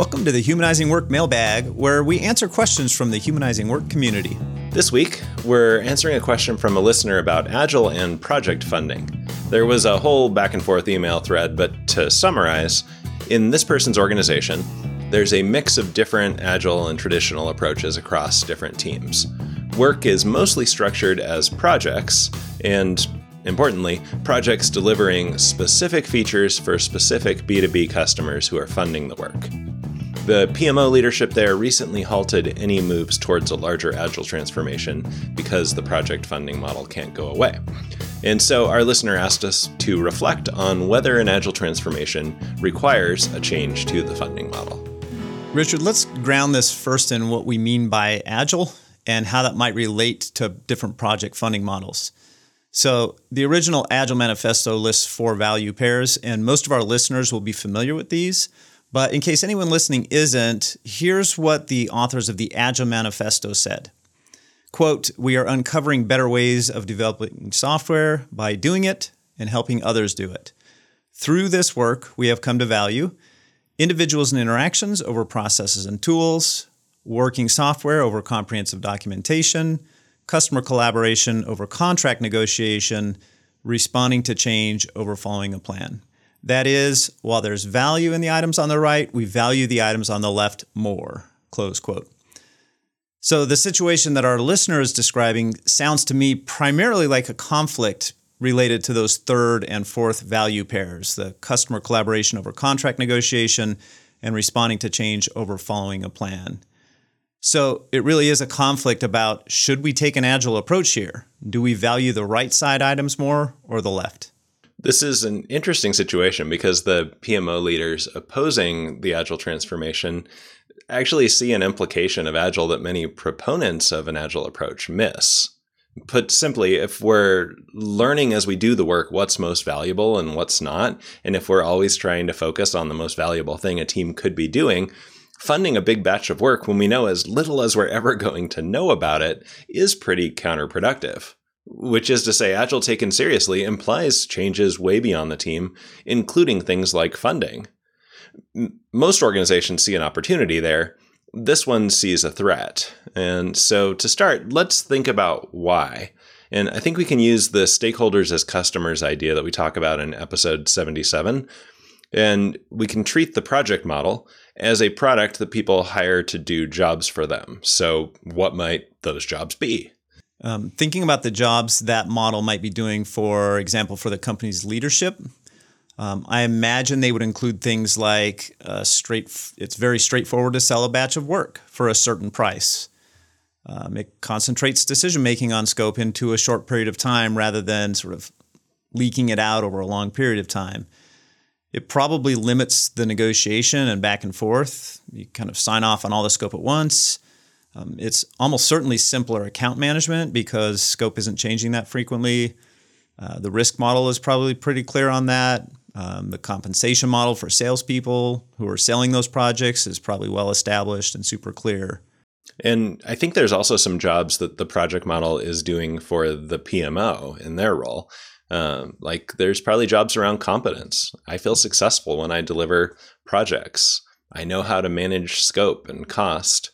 Welcome to the Humanizing Work mailbag, where we answer questions from the Humanizing Work community. This week, we're answering a question from a listener about Agile and project funding. There was a whole back and forth email thread, but to summarize, in this person's organization, there's a mix of different Agile and traditional approaches across different teams. Work is mostly structured as projects, and importantly, projects delivering specific features for specific B2B customers who are funding the work. The PMO leadership there recently halted any moves towards a larger Agile transformation because the project funding model can't go away. And so our listener asked us to reflect on whether an Agile transformation requires a change to the funding model. Richard, let's ground this first in what we mean by Agile and how that might relate to different project funding models. So, the original Agile Manifesto lists four value pairs, and most of our listeners will be familiar with these. But in case anyone listening isn't, here's what the authors of the Agile Manifesto said. Quote, we are uncovering better ways of developing software by doing it and helping others do it. Through this work, we have come to value individuals and interactions over processes and tools, working software over comprehensive documentation, customer collaboration over contract negotiation, responding to change over following a plan. That is, while there's value in the items on the right, we value the items on the left more. Close quote. So the situation that our listener is describing sounds to me primarily like a conflict related to those third and fourth value pairs the customer collaboration over contract negotiation and responding to change over following a plan. So it really is a conflict about should we take an agile approach here? Do we value the right side items more or the left? This is an interesting situation because the PMO leaders opposing the Agile transformation actually see an implication of Agile that many proponents of an Agile approach miss. Put simply, if we're learning as we do the work what's most valuable and what's not, and if we're always trying to focus on the most valuable thing a team could be doing, funding a big batch of work when we know as little as we're ever going to know about it is pretty counterproductive. Which is to say, Agile taken seriously implies changes way beyond the team, including things like funding. Most organizations see an opportunity there. This one sees a threat. And so, to start, let's think about why. And I think we can use the stakeholders as customers idea that we talk about in episode 77. And we can treat the project model as a product that people hire to do jobs for them. So, what might those jobs be? Um, thinking about the jobs that model might be doing, for example, for the company's leadership, um, I imagine they would include things like uh, straight. It's very straightforward to sell a batch of work for a certain price. Um, it concentrates decision making on scope into a short period of time rather than sort of leaking it out over a long period of time. It probably limits the negotiation and back and forth. You kind of sign off on all the scope at once. Um, it's almost certainly simpler account management because scope isn't changing that frequently. Uh, the risk model is probably pretty clear on that. Um, the compensation model for salespeople who are selling those projects is probably well established and super clear. And I think there's also some jobs that the project model is doing for the PMO in their role. Um, like there's probably jobs around competence. I feel successful when I deliver projects. I know how to manage scope and cost.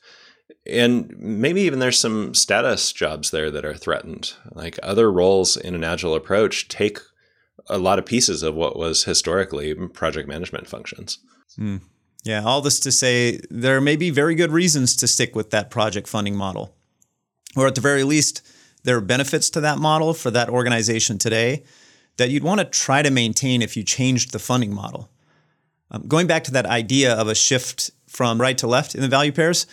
And maybe even there's some status jobs there that are threatened. Like other roles in an agile approach take a lot of pieces of what was historically project management functions. Mm. Yeah, all this to say there may be very good reasons to stick with that project funding model. Or at the very least, there are benefits to that model for that organization today that you'd want to try to maintain if you changed the funding model. Um, going back to that idea of a shift from right to left in the value pairs,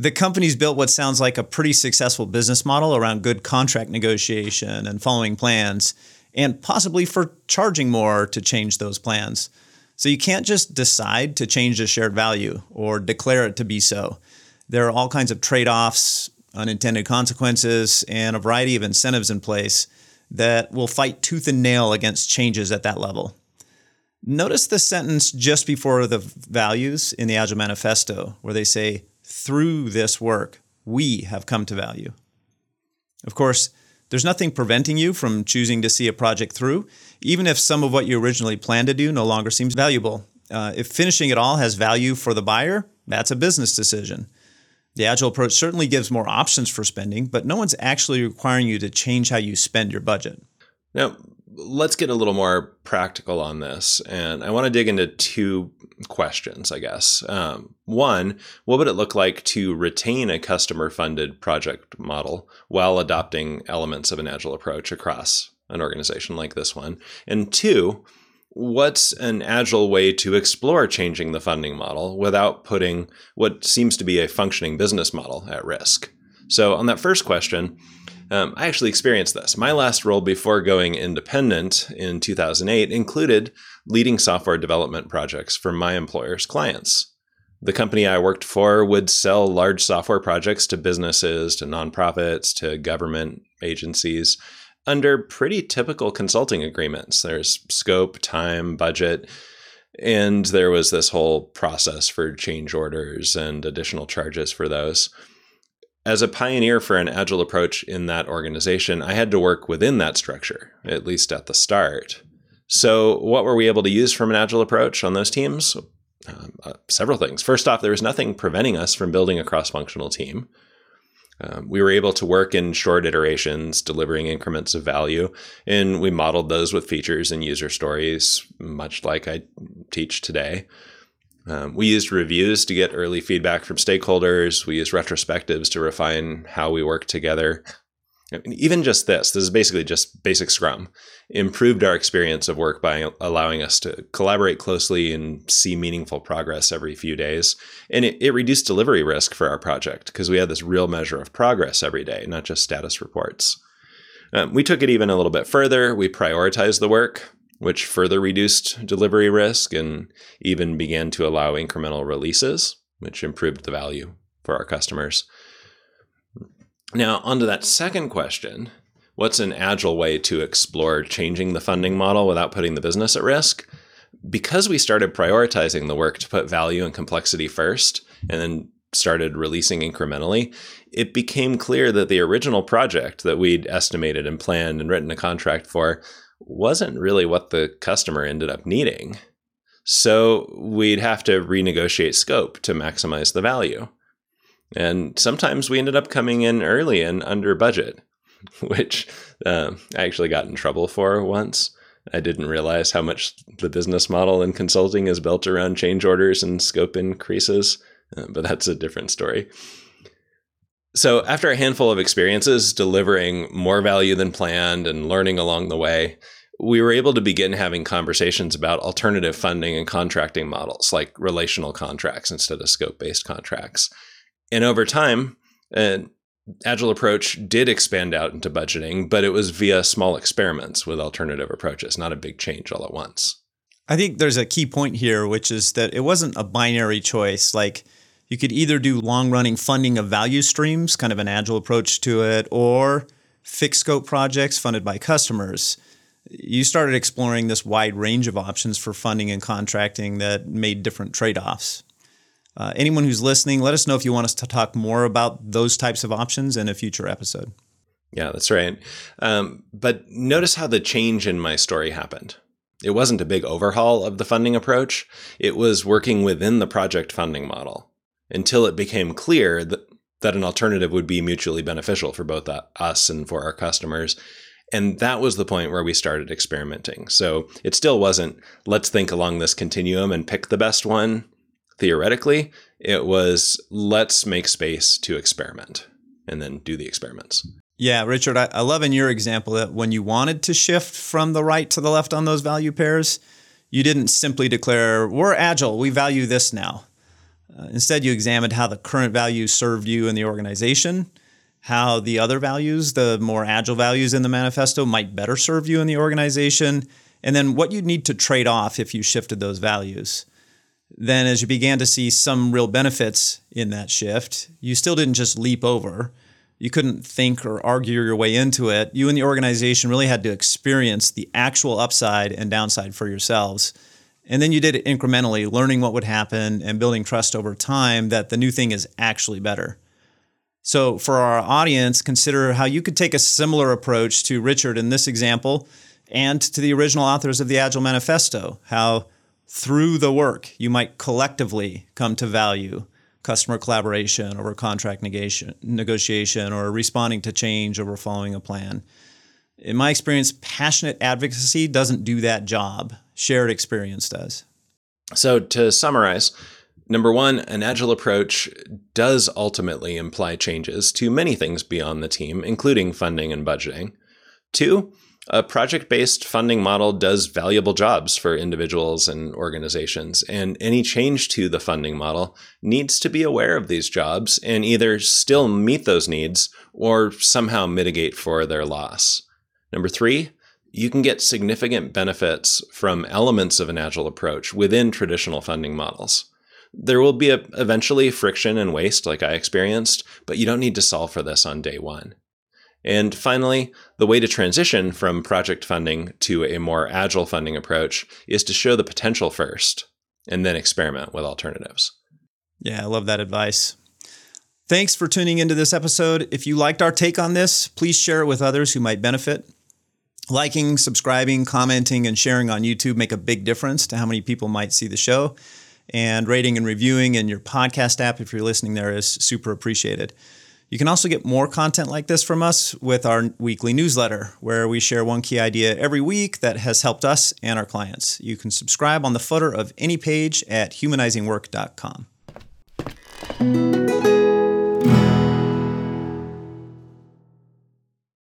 the company's built what sounds like a pretty successful business model around good contract negotiation and following plans, and possibly for charging more to change those plans. So you can't just decide to change a shared value or declare it to be so. There are all kinds of trade offs, unintended consequences, and a variety of incentives in place that will fight tooth and nail against changes at that level. Notice the sentence just before the values in the Agile Manifesto, where they say, through this work, we have come to value. Of course, there's nothing preventing you from choosing to see a project through, even if some of what you originally planned to do no longer seems valuable. Uh, if finishing it all has value for the buyer, that's a business decision. The Agile approach certainly gives more options for spending, but no one's actually requiring you to change how you spend your budget. Now, let's get a little more practical on this. And I want to dig into two questions, I guess. Um, one, what would it look like to retain a customer funded project model while adopting elements of an Agile approach across an organization like this one? And two, what's an agile way to explore changing the funding model without putting what seems to be a functioning business model at risk? So, on that first question, um, I actually experienced this. My last role before going independent in 2008 included leading software development projects for my employer's clients. The company I worked for would sell large software projects to businesses, to nonprofits, to government agencies under pretty typical consulting agreements. There's scope, time, budget, and there was this whole process for change orders and additional charges for those. As a pioneer for an agile approach in that organization, I had to work within that structure, at least at the start. So, what were we able to use from an agile approach on those teams? Um, uh, several things. First off, there was nothing preventing us from building a cross functional team. Um, we were able to work in short iterations, delivering increments of value, and we modeled those with features and user stories, much like I teach today. Um, we used reviews to get early feedback from stakeholders. We used retrospectives to refine how we work together even just this, this is basically just basic Scrum, improved our experience of work by allowing us to collaborate closely and see meaningful progress every few days. And it, it reduced delivery risk for our project because we had this real measure of progress every day, not just status reports. Um, we took it even a little bit further. We prioritized the work, which further reduced delivery risk and even began to allow incremental releases, which improved the value for our customers. Now, onto that second question what's an agile way to explore changing the funding model without putting the business at risk? Because we started prioritizing the work to put value and complexity first and then started releasing incrementally, it became clear that the original project that we'd estimated and planned and written a contract for wasn't really what the customer ended up needing. So we'd have to renegotiate scope to maximize the value. And sometimes we ended up coming in early and under budget, which uh, I actually got in trouble for once. I didn't realize how much the business model in consulting is built around change orders and scope increases, uh, but that's a different story. So, after a handful of experiences delivering more value than planned and learning along the way, we were able to begin having conversations about alternative funding and contracting models like relational contracts instead of scope based contracts. And over time, an agile approach did expand out into budgeting, but it was via small experiments with alternative approaches, not a big change all at once. I think there's a key point here, which is that it wasn't a binary choice. Like you could either do long running funding of value streams, kind of an agile approach to it, or fixed scope projects funded by customers. You started exploring this wide range of options for funding and contracting that made different trade offs. Uh, anyone who's listening, let us know if you want us to talk more about those types of options in a future episode. Yeah, that's right. Um, but notice how the change in my story happened. It wasn't a big overhaul of the funding approach, it was working within the project funding model until it became clear that, that an alternative would be mutually beneficial for both uh, us and for our customers. And that was the point where we started experimenting. So it still wasn't, let's think along this continuum and pick the best one theoretically, it was let's make space to experiment and then do the experiments. Yeah, Richard, I, I love in your example that when you wanted to shift from the right to the left on those value pairs, you didn't simply declare, we're agile, we value this now. Uh, instead, you examined how the current values served you in the organization, how the other values, the more agile values in the manifesto, might better serve you in the organization, and then what you'd need to trade off if you shifted those values then as you began to see some real benefits in that shift, you still didn't just leap over. You couldn't think or argue your way into it. You and the organization really had to experience the actual upside and downside for yourselves. And then you did it incrementally, learning what would happen and building trust over time that the new thing is actually better. So, for our audience, consider how you could take a similar approach to Richard in this example and to the original authors of the Agile Manifesto, how through the work, you might collectively come to value customer collaboration over contract negotiation or responding to change over following a plan. In my experience, passionate advocacy doesn't do that job, shared experience does. So, to summarize, number one, an agile approach does ultimately imply changes to many things beyond the team, including funding and budgeting. Two, a project based funding model does valuable jobs for individuals and organizations, and any change to the funding model needs to be aware of these jobs and either still meet those needs or somehow mitigate for their loss. Number three, you can get significant benefits from elements of an agile approach within traditional funding models. There will be a, eventually friction and waste, like I experienced, but you don't need to solve for this on day one. And finally, the way to transition from project funding to a more agile funding approach is to show the potential first and then experiment with alternatives. Yeah, I love that advice. Thanks for tuning into this episode. If you liked our take on this, please share it with others who might benefit. Liking, subscribing, commenting, and sharing on YouTube make a big difference to how many people might see the show. And rating and reviewing in your podcast app, if you're listening there, is super appreciated. You can also get more content like this from us with our weekly newsletter, where we share one key idea every week that has helped us and our clients. You can subscribe on the footer of any page at humanizingwork.com.